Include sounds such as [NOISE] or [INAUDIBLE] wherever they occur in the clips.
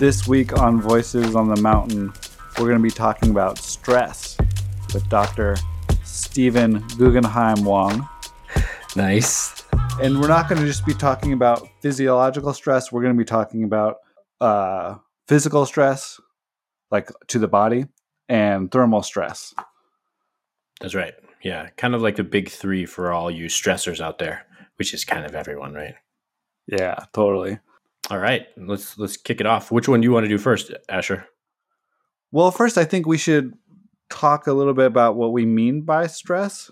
This week on Voices on the Mountain, we're going to be talking about stress with Dr. Stephen Guggenheim Wong. Nice. And we're not going to just be talking about physiological stress, we're going to be talking about uh, physical stress, like to the body, and thermal stress. That's right. Yeah, kind of like the big three for all you stressors out there, which is kind of everyone, right? Yeah, totally. All right, let's let's kick it off. Which one do you want to do first, Asher? Well, first, I think we should talk a little bit about what we mean by stress,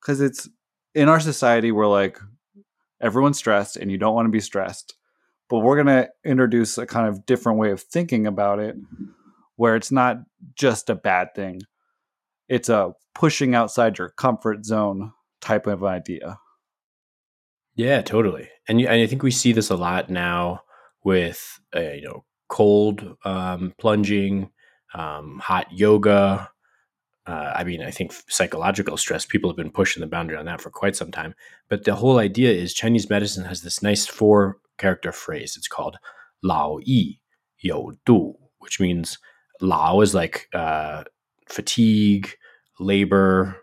because it's in our society we're like everyone's stressed and you don't want to be stressed, but we're gonna introduce a kind of different way of thinking about it, where it's not just a bad thing; it's a pushing outside your comfort zone type of idea. Yeah, totally. And, and I think we see this a lot now with uh, you know cold um, plunging, um, hot yoga. Uh, I mean, I think psychological stress. People have been pushing the boundary on that for quite some time. But the whole idea is Chinese medicine has this nice four character phrase. It's called Lao Yi You Du, which means Lao is like uh, fatigue, labor,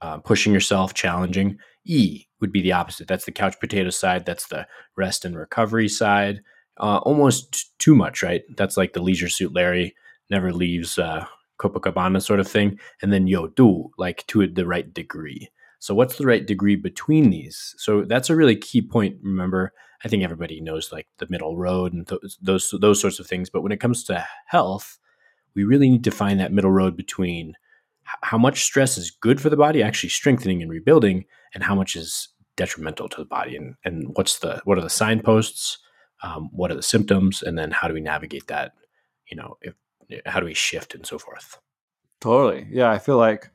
uh, pushing yourself, challenging. E would be the opposite. That's the couch potato side. That's the rest and recovery side uh, almost too much, right? That's like the Leisure Suit Larry never leaves uh, Copacabana sort of thing, and then You Du like to the right degree. So what's the right degree between these? So that's a really key point. Remember, I think everybody knows like the middle road and th- those those sorts of things. But when it comes to health, we really need to find that middle road between how much stress is good for the body, actually strengthening and rebuilding, and how much is detrimental to the body. And and what's the what are the signposts? Um, what are the symptoms and then how do we navigate that you know if, how do we shift and so forth. Totally. Yeah i feel like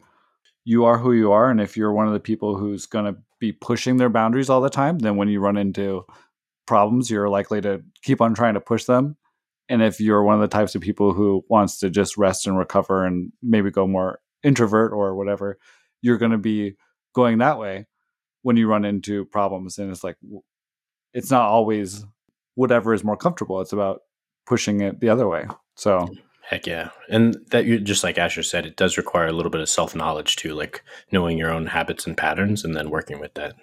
you are who you are and if you're one of the people who's going to be pushing their boundaries all the time then when you run into problems you're likely to keep on trying to push them. And if you're one of the types of people who wants to just rest and recover and maybe go more introvert or whatever you're going to be going that way when you run into problems and it's like it's not always whatever is more comfortable. It's about pushing it the other way. So heck yeah. And that you just like Asher said, it does require a little bit of self knowledge too, like knowing your own habits and patterns and then working with that.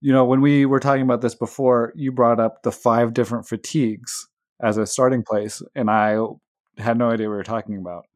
You know, when we were talking about this before, you brought up the five different fatigues as a starting place, and I had no idea what we were talking about.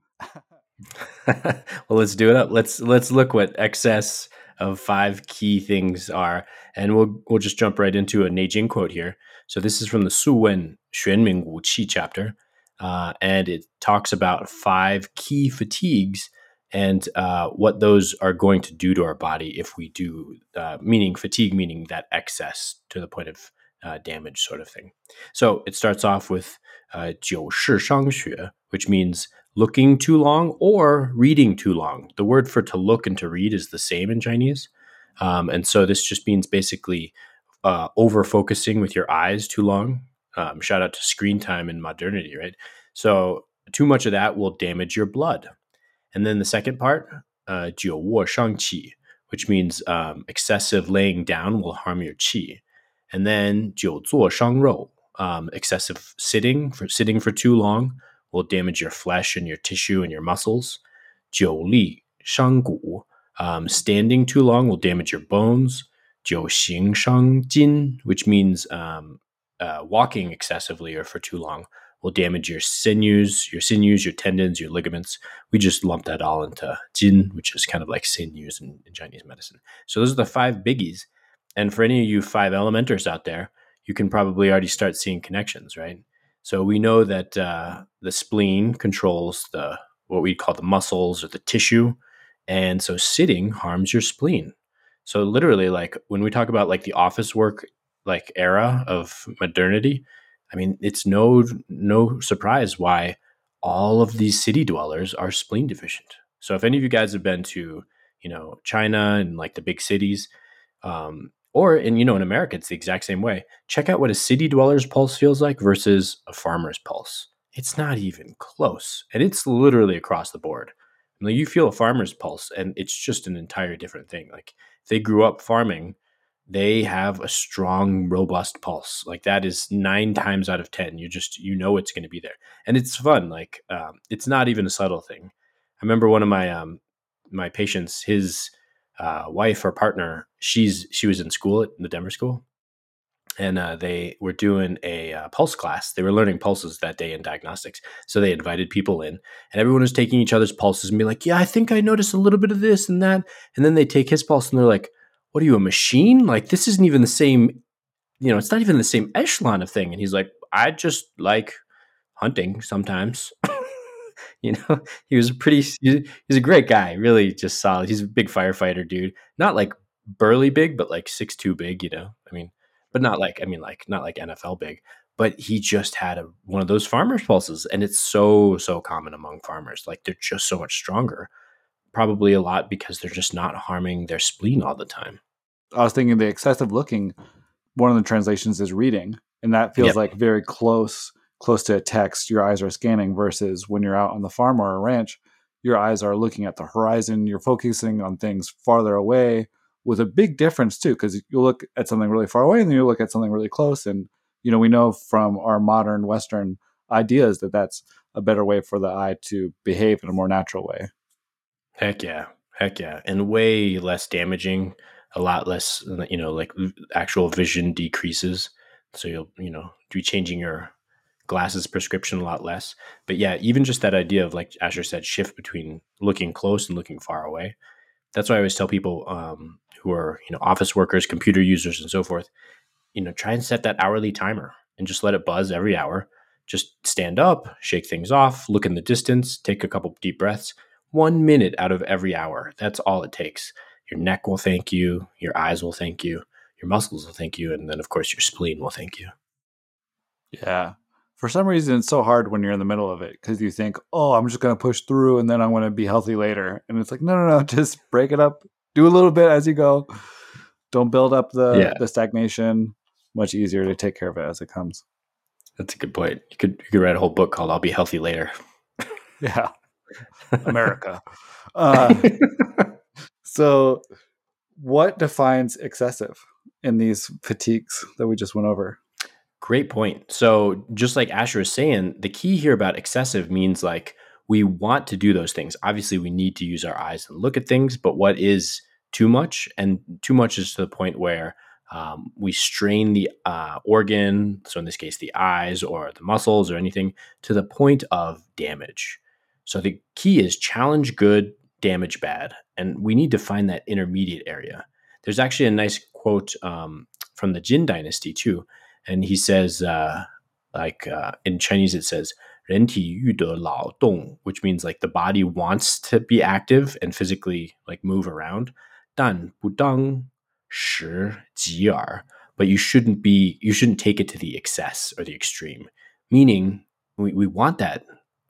[LAUGHS] well, let's do it up. Let's let's look what excess of five key things are, and we'll we'll just jump right into a Neijing quote here. So this is from the Su Wen Xuanming Wu Qi chapter, uh, and it talks about five key fatigues and uh, what those are going to do to our body if we do, uh, meaning fatigue, meaning that excess to the point of uh, damage, sort of thing. So it starts off with uh, jiu shi shang xue, which means looking too long or reading too long. The word for to look and to read is the same in Chinese. Um, and so this just means basically uh, over focusing with your eyes too long. Um, shout out to screen time in modernity, right? So too much of that will damage your blood. And then the second part, uh, 久卧伤气, which means um, excessive laying down will harm your qi. And then 久坐伤肉, um, excessive sitting for sitting for too long will damage your flesh and your tissue and your muscles. 久立伤骨, um, standing too long will damage your bones. Jiu Shang Jin, which means um, uh, walking excessively or for too long will damage your sinews, your sinews, your tendons, your ligaments. We just lump that all into Jin, which is kind of like sinews in, in Chinese medicine. So those are the five biggies. And for any of you five elementers out there, you can probably already start seeing connections, right? So we know that uh, the spleen controls the what we call the muscles or the tissue, and so sitting harms your spleen, so literally, like when we talk about like the office work like era of modernity, I mean, it's no no surprise why all of these city dwellers are spleen deficient. So if any of you guys have been to, you know, China and like the big cities, um, or in you know in America, it's the exact same way. Check out what a city dweller's pulse feels like versus a farmer's pulse. It's not even close, and it's literally across the board. Like you feel a farmer's pulse, and it's just an entire different thing. Like they grew up farming, they have a strong, robust pulse. Like that is nine times out of ten. You just you know it's going to be there, and it's fun. Like um, it's not even a subtle thing. I remember one of my um, my patients, his uh, wife or partner, she's she was in school at the Denver school, and uh, they were doing a uh, pulse class. They were learning pulses that day in diagnostics. So they invited people in, and everyone was taking each other's pulses and be like, "Yeah, I think I noticed a little bit of this and that." And then they take his pulse and they're like, "What are you, a machine? Like this isn't even the same. You know, it's not even the same echelon of thing." And he's like, "I just like hunting sometimes." [LAUGHS] you know, he was a pretty. He's a great guy, really, just solid. He's a big firefighter, dude. Not like burly big, but like six two big. You know, I mean but not like I mean like not like NFL big. But he just had a, one of those farmers pulses, and it's so so common among farmers. Like they're just so much stronger. Probably a lot because they're just not harming their spleen all the time. I was thinking the excessive looking. One of the translations is reading, and that feels yep. like very close close to a text. Your eyes are scanning versus when you're out on the farm or a ranch, your eyes are looking at the horizon. You're focusing on things farther away with a big difference too, because you look at something really far away and then you look at something really close, and you know we know from our modern Western ideas that that's a better way for the eye to behave in a more natural way. Heck yeah, heck yeah, and way less damaging. A lot less, uh, you know, like actual vision decreases. So you'll, you know, be changing your glasses prescription a lot less. But yeah, even just that idea of like Asher said, shift between looking close and looking far away. That's why I always tell people um, who are you know office workers, computer users, and so forth, you know, try and set that hourly timer and just let it buzz every hour. Just stand up, shake things off, look in the distance, take a couple deep breaths. One minute out of every hour. That's all it takes. Your neck will thank you, your eyes will thank you, your muscles will thank you, and then of course your spleen will thank you. Yeah. For some reason, it's so hard when you're in the middle of it because you think, oh, I'm just going to push through and then I'm going to be healthy later. And it's like, no, no, no, [LAUGHS] just break it up, do a little bit as you go. Don't build up the yeah. the stagnation. Much easier to take care of it as it comes. That's a good point. You could you could write a whole book called "I'll Be Healthy Later." [LAUGHS] yeah, America. Uh, so, what defines excessive in these fatigues that we just went over? Great point. So, just like Asher is saying, the key here about excessive means like we want to do those things. Obviously, we need to use our eyes and look at things, but what is too much? And too much is to the point where um, we strain the uh, organ, so in this case, the eyes or the muscles or anything, to the point of damage. So the key is challenge good, damage bad. And we need to find that intermediate area. There's actually a nice quote um, from the Jin dynasty, too And he says, uh, like uh, in Chinese, it says, 人体欲得劳动, which means like the body wants to be active and physically like move around. 但不当时即耳, but you shouldn't be you shouldn't take it to the excess or the extreme. Meaning we, we want that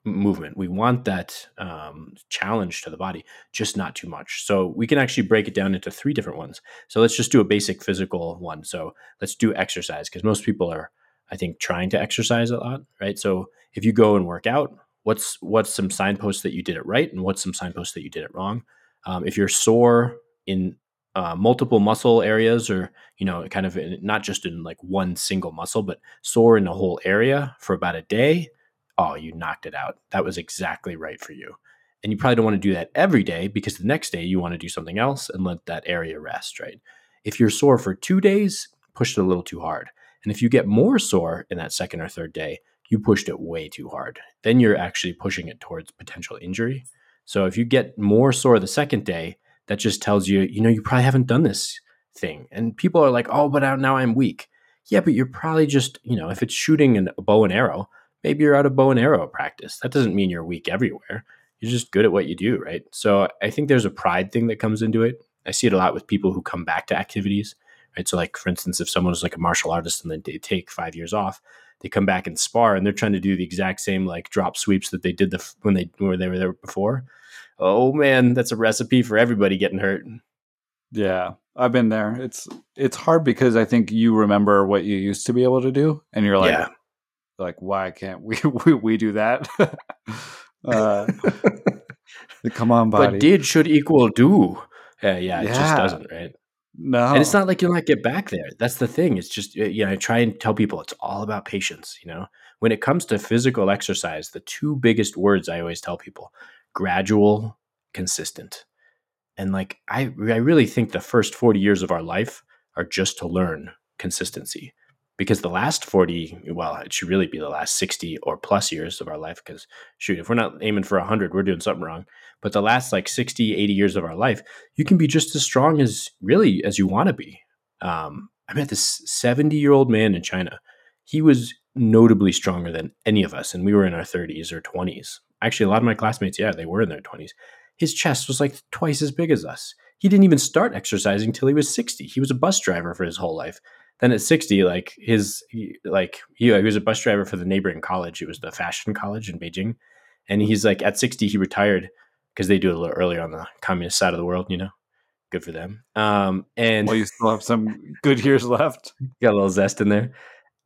movement. We want that um, challenge to the body, just not too much. So we can actually break it down into three different ones. So let's just do a basic physical one. So let's do exercise because most people are I think trying to exercise a lot, right? So if you go and work out, what's what's some signposts that you did it right, and what's some signposts that you did it wrong? Um, if you're sore in uh, multiple muscle areas, or you know, kind of in, not just in like one single muscle, but sore in a whole area for about a day, oh, you knocked it out. That was exactly right for you. And you probably don't want to do that every day because the next day you want to do something else and let that area rest, right? If you're sore for two days, push it a little too hard. And if you get more sore in that second or third day, you pushed it way too hard. Then you're actually pushing it towards potential injury. So if you get more sore the second day, that just tells you, you know, you probably haven't done this thing. And people are like, oh, but now I'm weak. Yeah, but you're probably just, you know, if it's shooting a bow and arrow, maybe you're out of bow and arrow practice. That doesn't mean you're weak everywhere. You're just good at what you do, right? So I think there's a pride thing that comes into it. I see it a lot with people who come back to activities right? So, like for instance, if someone is like a martial artist and then they take five years off, they come back and spar and they're trying to do the exact same like drop sweeps that they did the when they when they were there before. Oh man, that's a recipe for everybody getting hurt. Yeah, I've been there. It's it's hard because I think you remember what you used to be able to do, and you're like, yeah. Like why can't we [LAUGHS] we, we do that? [LAUGHS] uh, come on, body. But did should equal do. Uh, yeah, it yeah. just doesn't, right? No. And it's not like you'll not get back there. That's the thing. It's just, you know, I try and tell people it's all about patience. You know, when it comes to physical exercise, the two biggest words I always tell people gradual, consistent. And like, I, I really think the first 40 years of our life are just to learn consistency because the last 40 well it should really be the last 60 or plus years of our life because shoot if we're not aiming for 100 we're doing something wrong. But the last like 60 80 years of our life you can be just as strong as really as you want to be. Um, i met this 70 year old man in china. He was notably stronger than any of us and we were in our 30s or 20s actually a lot of my classmates yeah they were in their 20s his chest was like twice as big as us. He didn't even start exercising till he was 60 he was a bus driver for his whole life then at 60 like his like he, he was a bus driver for the neighboring college. It was the fashion college in beijing. And he's like at 60 he retired because they do it a little earlier on the communist side of the world you know? Good for them. Um and well you still have some good years left. [LAUGHS] Got a little zest in there.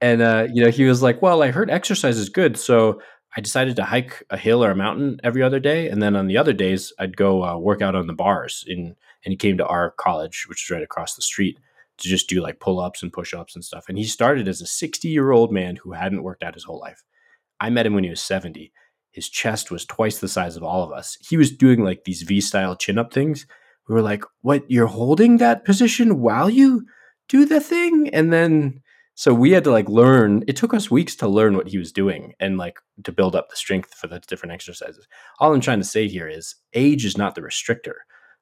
And uh you know he was like well i heard exercise is good so i decided to hike a hill or a mountain every other day. And then on the other days i'd go uh, work out on the bars in and he came to our college which is right across the street to just do like pull ups and push ups and stuff. And he started as a 60 year old man who hadn't worked out his whole life. I met him when he was 70. His chest was twice the size of all of us. He was doing like these V style chin up things. We were like, What? You're holding that position while you do the thing? And then, so we had to like learn. It took us weeks to learn what he was doing and like to build up the strength for the different exercises. All I'm trying to say here is age is not the restrictor,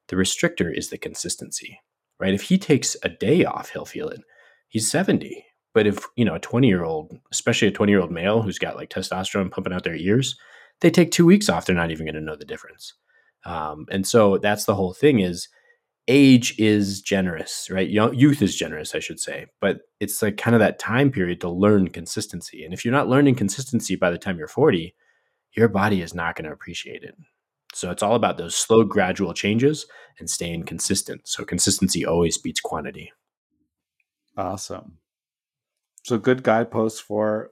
the restrictor is the consistency right? If he takes a day off, he'll feel it. He's 70. But if, you know, a 20 year old, especially a 20 year old male who's got like testosterone pumping out their ears, they take two weeks off, they're not even going to know the difference. Um, and so that's the whole thing is age is generous, right? Youth is generous, I should say, but it's like kind of that time period to learn consistency. And if you're not learning consistency by the time you're 40, your body is not going to appreciate it. So it's all about those slow, gradual changes and staying consistent. So consistency always beats quantity. Awesome. So good guideposts for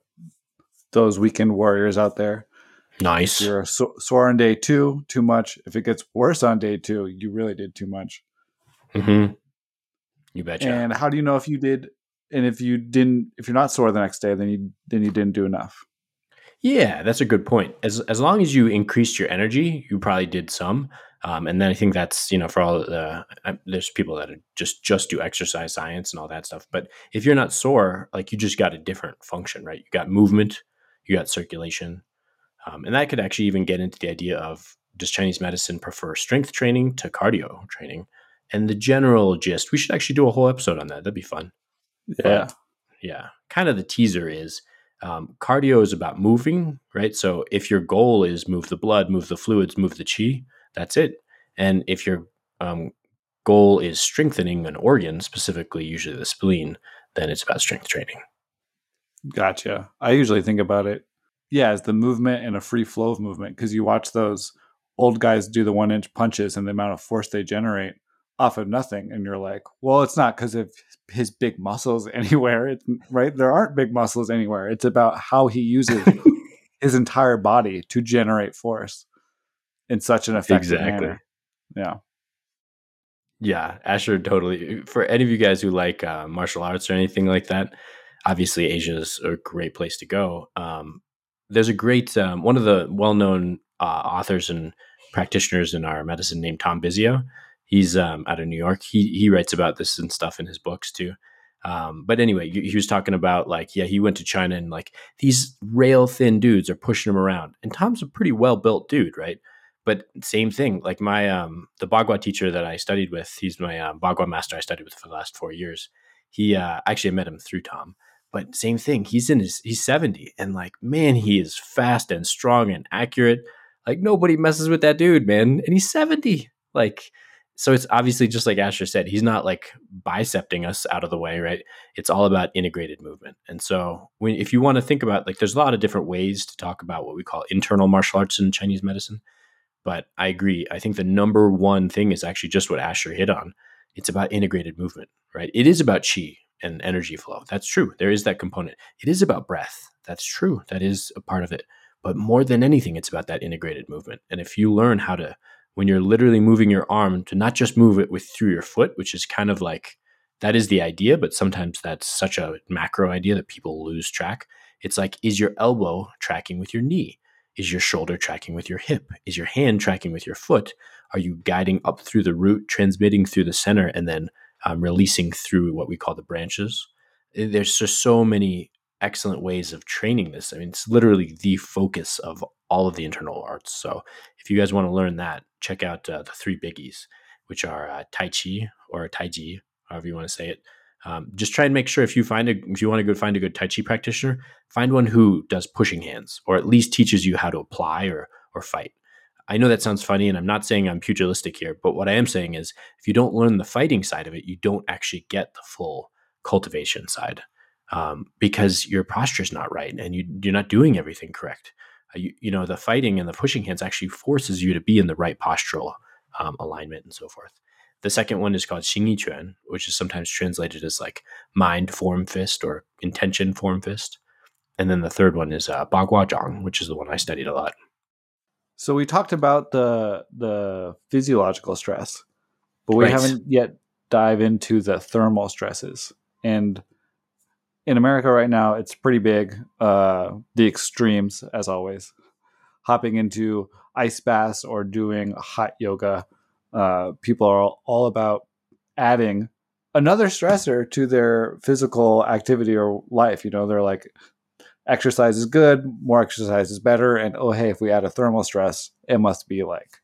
those weekend warriors out there. Nice. If you're so- sore on day two, too much. If it gets worse on day two, you really did too much. Mm-hmm. You betcha. And how do you know if you did? And if you didn't, if you're not sore the next day, then you then you didn't do enough. Yeah, that's a good point. As as long as you increased your energy, you probably did some. Um, and then I think that's you know for all the uh, there's people that just just do exercise science and all that stuff. But if you're not sore, like you just got a different function, right? You got movement, you got circulation, um, and that could actually even get into the idea of does Chinese medicine prefer strength training to cardio training? And the general gist, we should actually do a whole episode on that. That'd be fun. Yeah, but, yeah. Kind of the teaser is um, cardio is about moving, right? So if your goal is move the blood, move the fluids, move the chi, that's it. And if your um, goal is strengthening an organ, specifically usually the spleen, then it's about strength training. Gotcha. I usually think about it, yeah, as the movement and a free flow of movement because you watch those old guys do the one inch punches and the amount of force they generate off of nothing and you're like well it's not because of his big muscles [LAUGHS] anywhere. It's, right? There aren't big muscles anywhere. It's about how he uses [LAUGHS] his entire body to generate force in such an effective exactly. manner. Yeah. Yeah asher totally for any of you guys who like uh, martial arts or anything like that obviously asia is a great place to go. Um, there's a great um, one of the well-known uh, authors and practitioners in our medicine named tom bisio he's um, out of New York. He he writes about this and stuff in his books too. Um, but anyway, he was talking about like, yeah, he went to China and like these rail thin dudes are pushing him around. And Tom's a pretty well built dude, right? But same thing, like my um, the Bagua teacher that I studied with, he's my um, Bagua master I studied with for the last four years. He uh, actually I met him through Tom. But same thing, he's in his he's 70 and like man, he is fast and strong and accurate. Like nobody messes with that dude, man. And he's 70. Like so it's obviously just like Asher said, he's not like bicepting us out of the way, right? It's all about integrated movement. And so when if you want to think about like there's a lot of different ways to talk about what we call internal martial arts in Chinese medicine. But I agree. I think the number one thing is actually just what Asher hit on. It's about integrated movement, right? It is about qi and energy flow. That's true. There is that component. It is about breath. That's true. That is a part of it. But more than anything, it's about that integrated movement. And if you learn how to when you're literally moving your arm to not just move it with through your foot, which is kind of like that is the idea, but sometimes that's such a macro idea that people lose track. It's like, is your elbow tracking with your knee? Is your shoulder tracking with your hip? Is your hand tracking with your foot? Are you guiding up through the root, transmitting through the center, and then um, releasing through what we call the branches? Eh, there's just so many excellent ways of training this. I mean, it's literally the focus of all of the internal arts. So if you guys want to learn that, check out uh, the three biggies, which are uh, Tai Chi or Tai Chi, however you want to say it. Um, just try and make sure if you find a if you want to go find a good Tai Chi practitioner, find one who does pushing hands or at least teaches you how to apply or or fight. I know that sounds funny, and I'm not saying I'm pugilistic here, but what I am saying is if you don't learn the fighting side of it, you don't actually get the full cultivation side um, because your posture is not right and you, you're not doing everything correct. Uh, you, you know, the fighting and the pushing hands actually forces you to be in the right postural um, alignment and so forth. The second one is called Xingyi Quan, which is sometimes translated as like mind form fist or intention form fist. And then the third one is uh, Bagua Zhang, which is the one I studied a lot. So we talked about the the physiological stress, but we right. haven't yet dive into the thermal stresses. And in America right now, it's pretty big. Uh, the extremes, as always, hopping into ice baths or doing hot yoga. Uh, people are all about adding another stressor to their physical activity or life. You know, they're like, exercise is good, more exercise is better, and oh hey, if we add a thermal stress, it must be like,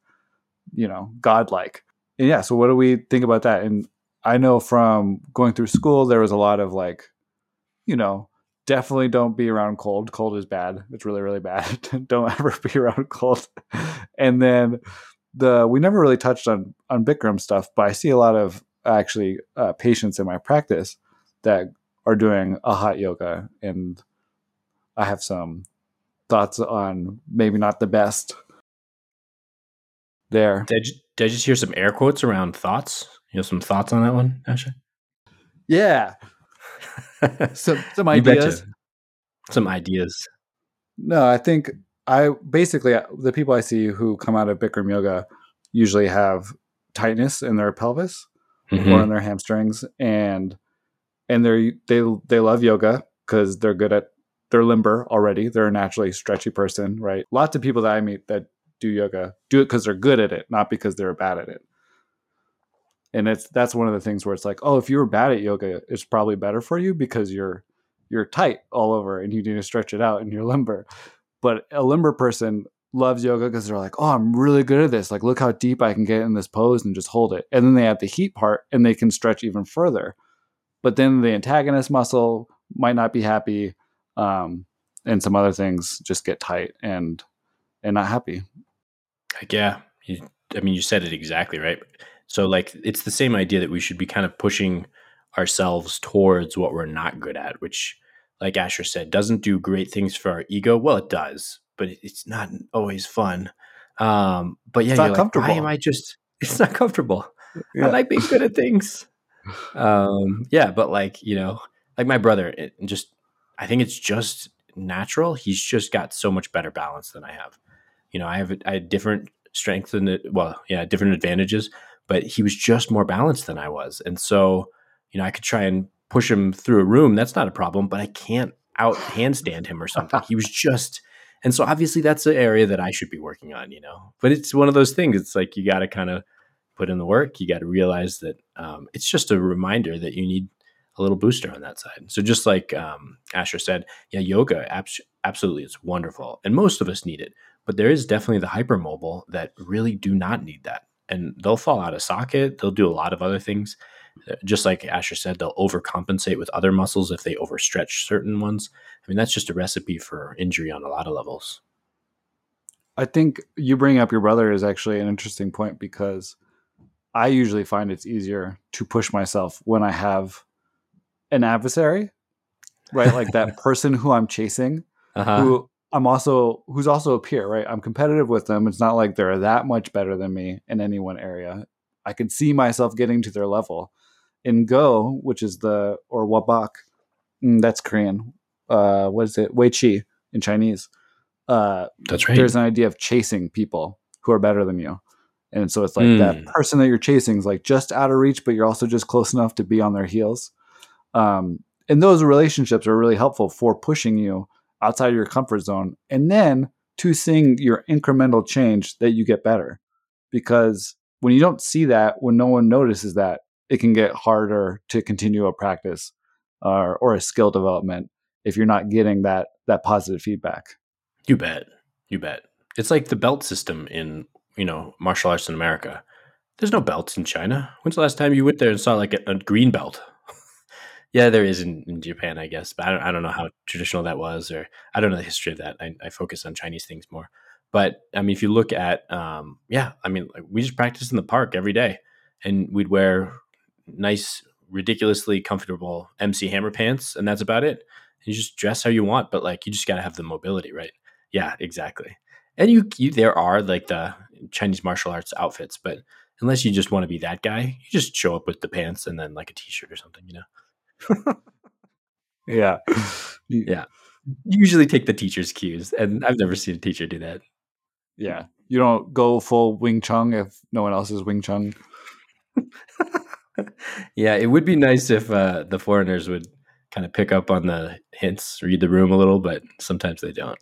you know, godlike. And yeah, so what do we think about that? And I know from going through school, there was a lot of like, you know, definitely don't be around cold. Cold is bad. It's really, really bad. [LAUGHS] don't ever be around cold. and then the we never really touched on on Bikram stuff, but I see a lot of actually uh, patients in my practice that are doing a hot yoga and I have some thoughts on maybe not the best there. Did, you, did I just hear some air quotes around thoughts? You have some thoughts on that one, Asher? Yeah. [LAUGHS] some some ideas. Some ideas. No, I think I basically the people I see who come out of Bikram yoga usually have tightness in their pelvis mm-hmm. or in their hamstrings and and they they they love yoga because they're good at they're limber already. They're a naturally stretchy person, right? Lots of people that I meet that do yoga do it because they're good at it, not because they're bad at it. And it's that's one of the things where it's like, oh, if you were bad at yoga, it's probably better for you because you're you're tight all over and you need to stretch it out and you're [LAUGHS] limber. But a limber person loves yoga because they're like, oh, I'm really good at this. Like, look how deep I can get in this pose and just hold it. And then they add the heat part and they can stretch even further. But then the antagonist muscle might not be happy um, and some other things just get tight and and not happy. Like, yeah, you, I mean, you said it exactly right. So, like, it's the same idea that we should be kind of pushing ourselves towards what we're not good at, which, like Asher said, doesn't do great things for our ego. Well, it does, but it's not always fun. Um, but yeah, [LAUGHS] it's not comfortable. Like, why am I just? It's not comfortable. Yeah. I like being good at things. [LAUGHS] um, yeah, but like you know, like my brother, it, just I think it's just natural. He's just got so much better balance than I have. You know, I have I had different strengths and well, yeah, different advantages, but he was just more balanced than I was. And so, you know, I could try and push him through a room. That's not a problem, but I can't out handstand him or something. [LAUGHS] he was just and so obviously that's an area that I should be working on, you know. But it's one of those things. It's like you got to kind of put in the work. You got to realize that um, it's just a reminder that you need a little booster on that side. So just like um, Asher said, yeah, yoga absolutely it's wonderful, and most of us need it. But there is definitely the hypermobile that really do not need that, and they'll fall out of socket. They'll do a lot of other things. Uh, just like Asher said, they'll overcompensate with other muscles if they overstretch certain ones. I mean, that's just a recipe for injury on a lot of levels. I think you bring up your brother is actually an interesting point because I usually find it's easier to push myself when I have an adversary, right? Like that [LAUGHS] person who I'm chasing, uh-huh. who I'm also who's also a peer, right? I'm competitive with them. It's not like they're that much better than me in any one area. I can see myself getting to their level. In Go, which is the or Baduk, mm, that's Korean. Uh, what is it? Wei Chi in Chinese. Uh, that's right. There's an idea of chasing people who are better than you, And so it's like mm. that person that you're chasing is like just out of reach, but you're also just close enough to be on their heels. Um, and those relationships are really helpful for pushing you outside of your comfort zone and then to seeing your incremental change that you get better. Because when you don't see that, when no one notices that, it can get harder to continue a practice uh, or a skill development if you're not getting that that positive feedback. You bet. You bet. It's like the belt system in, you know, martial arts in America. There's no belts in China. When's the last time you went there and saw like a, a green belt? Yeah, there is in, in, Japan, I guess, but I don't, I don't know how traditional that was, or I don't know the history of that. I, I focus on Chinese things more. But I mean, if you look at, um, yeah, I mean, like we just practice in the park every day, and we'd wear nice, ridiculously comfortable MC Hammer pants, and that's about it. You just dress how you want, but like you just got to have the mobility, right? Yeah, exactly. And you, you, there are like the Chinese martial arts outfits, but unless you just want to be that guy, you just show up with the pants and then like a t-shirt or something, you know. [LAUGHS] yeah, yeah. Usually take the teacher's cues, and I've never seen a teacher do that. Yeah, you don't go full Wing Chun if no one else is Wing Chun. [LAUGHS] yeah, it would be nice if uh, the foreigners would kind of pick up on the hints, read the room a little, but sometimes they don't.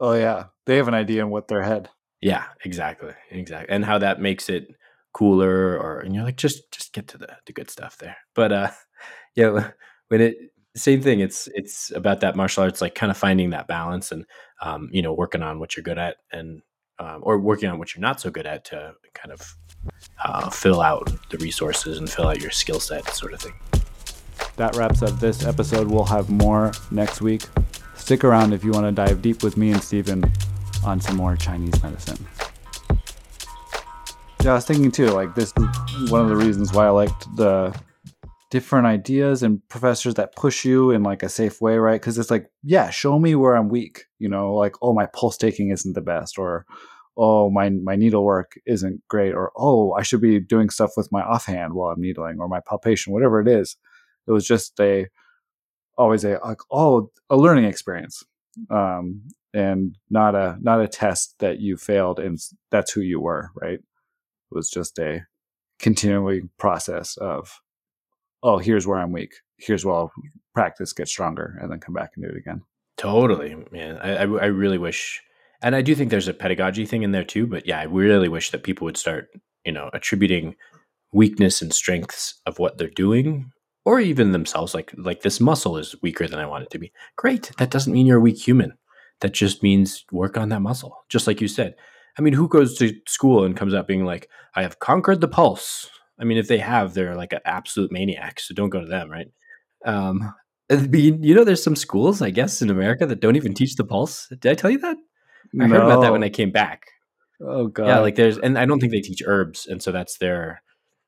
Oh yeah, they have an idea in what their head. Yeah, exactly, exactly, and how that makes it cooler, or and you're like, just just get to the the good stuff there. But uh, yeah, when it same thing, it's it's about that martial arts, like kind of finding that balance, and um, you know, working on what you're good at, and um, or working on what you're not so good at to kind of uh, fill out the resources and fill out your skill set, sort of thing. That wraps up this episode. We'll have more next week. Stick around if you want to dive deep with me and Stephen on some more Chinese medicine. Yeah, I was thinking too, like, this is one of the reasons why I liked the different ideas and professors that push you in like a safe way, right? Because it's like, yeah, show me where I'm weak. You know, like, oh, my pulse taking isn't the best, or oh, my my needlework isn't great, or oh, I should be doing stuff with my offhand while I'm needling, or my palpation, whatever it is. It was just a always a like oh a learning experience, um, and not a not a test that you failed and that's who you were, right? It was just a continuing process of oh here's where i'm weak. Here's where i'll practice get stronger and then come back and do it again. Totally man. I, I, I really wish and i do think there's a pedagogy thing in there too but yeah i really wish that people would start you know attributing weakness and strengths of what they're doing or even themselves like like this muscle is weaker than i want it to be. Great that doesn't mean you're a weak human. That just means work on that muscle. Just like you said. I mean who goes to school and comes out being like i have conquered the pulse I mean, if they have, they're like an absolute maniac. So don't go to them, right? Um, [LAUGHS] you know, there's some schools, I guess, in America that don't even teach the pulse. Did I tell you that? I heard about that when I came back. Oh god. Yeah, like there's, and I don't think they teach herbs, and so that's their,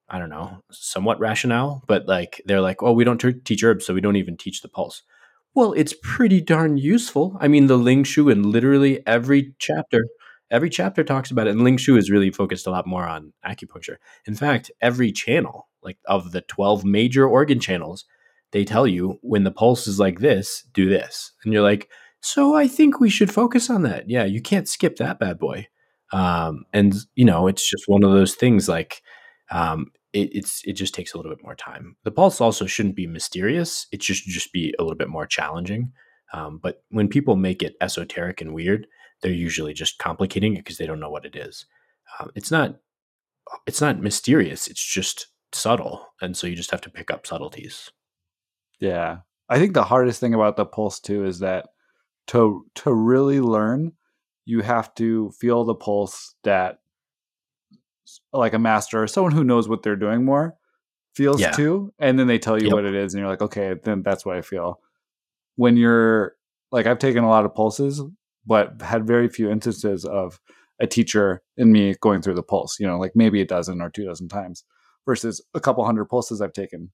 I don't know, somewhat rationale. But like they're like, oh, we don't t- teach herbs, so we don't even teach the pulse. Well, it's pretty darn useful. I mean, the Ling Shu in literally every chapter every chapter talks about it and ling shu is really focused a lot more on acupuncture. In fact every channel like of the 12 major organ channels they tell you when the pulse is like this do this. And you're like so i think we should focus on that. Yeah you can't skip that bad boy. Um, and you know it's just one of those things like um, it, it's it just takes a little bit more time. The pulse also shouldn't be mysterious. It should just be a little bit more challenging. Um, but when people make it esoteric and weird they're usually just complicating it because they don't know what it is. Um, it's not it's not mysterious. It's just subtle, and so you just have to pick up subtleties. Yeah, I think the hardest thing about the pulse too is that to to really learn, you have to feel the pulse that like a master or someone who knows what they're doing more feels yeah. too, and then they tell you yep. what it is, and you're like, okay, then that's what I feel. When you're like, I've taken a lot of pulses but had very few instances of a teacher and me going through the pulse, you know, like maybe a dozen or two dozen times versus a couple hundred pulses I've taken.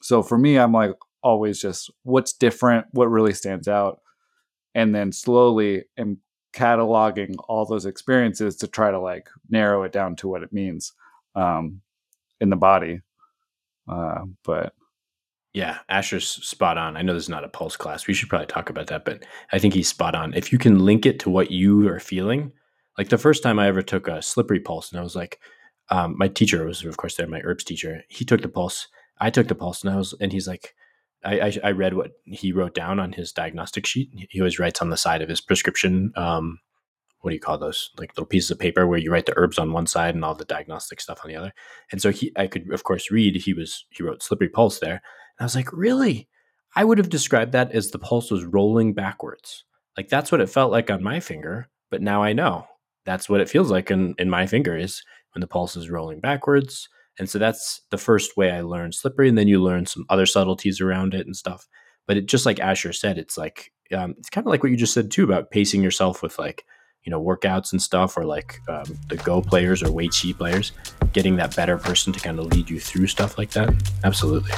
So for me, I'm like always just what's different, what really stands out, and then slowly am cataloging all those experiences to try to like narrow it down to what it means um, in the body. Uh, but yeah, Asher's spot on. I know this is not a pulse class. We should probably talk about that, but I think he's spot on. If you can link it to what you are feeling, Like the first time I ever took a slippery pulse, and I was like, um, my teacher was of course there, my herbs teacher. He took the pulse. I took the pulse, and I was, and he's like, I, I, I read what he wrote down on his diagnostic sheet. He always writes on the side of his prescription. Um, what do you call those? Like little pieces of paper where you write the herbs on one side and all the diagnostic stuff on the other. And so he, I could of course read. He was he wrote slippery pulse there, and I was like, really? I would have described that as the pulse was rolling backwards. Like that's what it felt like on my finger, but now I know that's what it feels like in, in my finger is when the pulse is rolling backwards. And so that's the first way I learned slippery. And then you learn some other subtleties around it and stuff. But it just like Asher said, it's like um, it's kind of like what you just said too about pacing yourself with like you know workouts and stuff, or like um, the Go players or Wei Chi players, getting that better person to kind of lead you through stuff like that. Absolutely.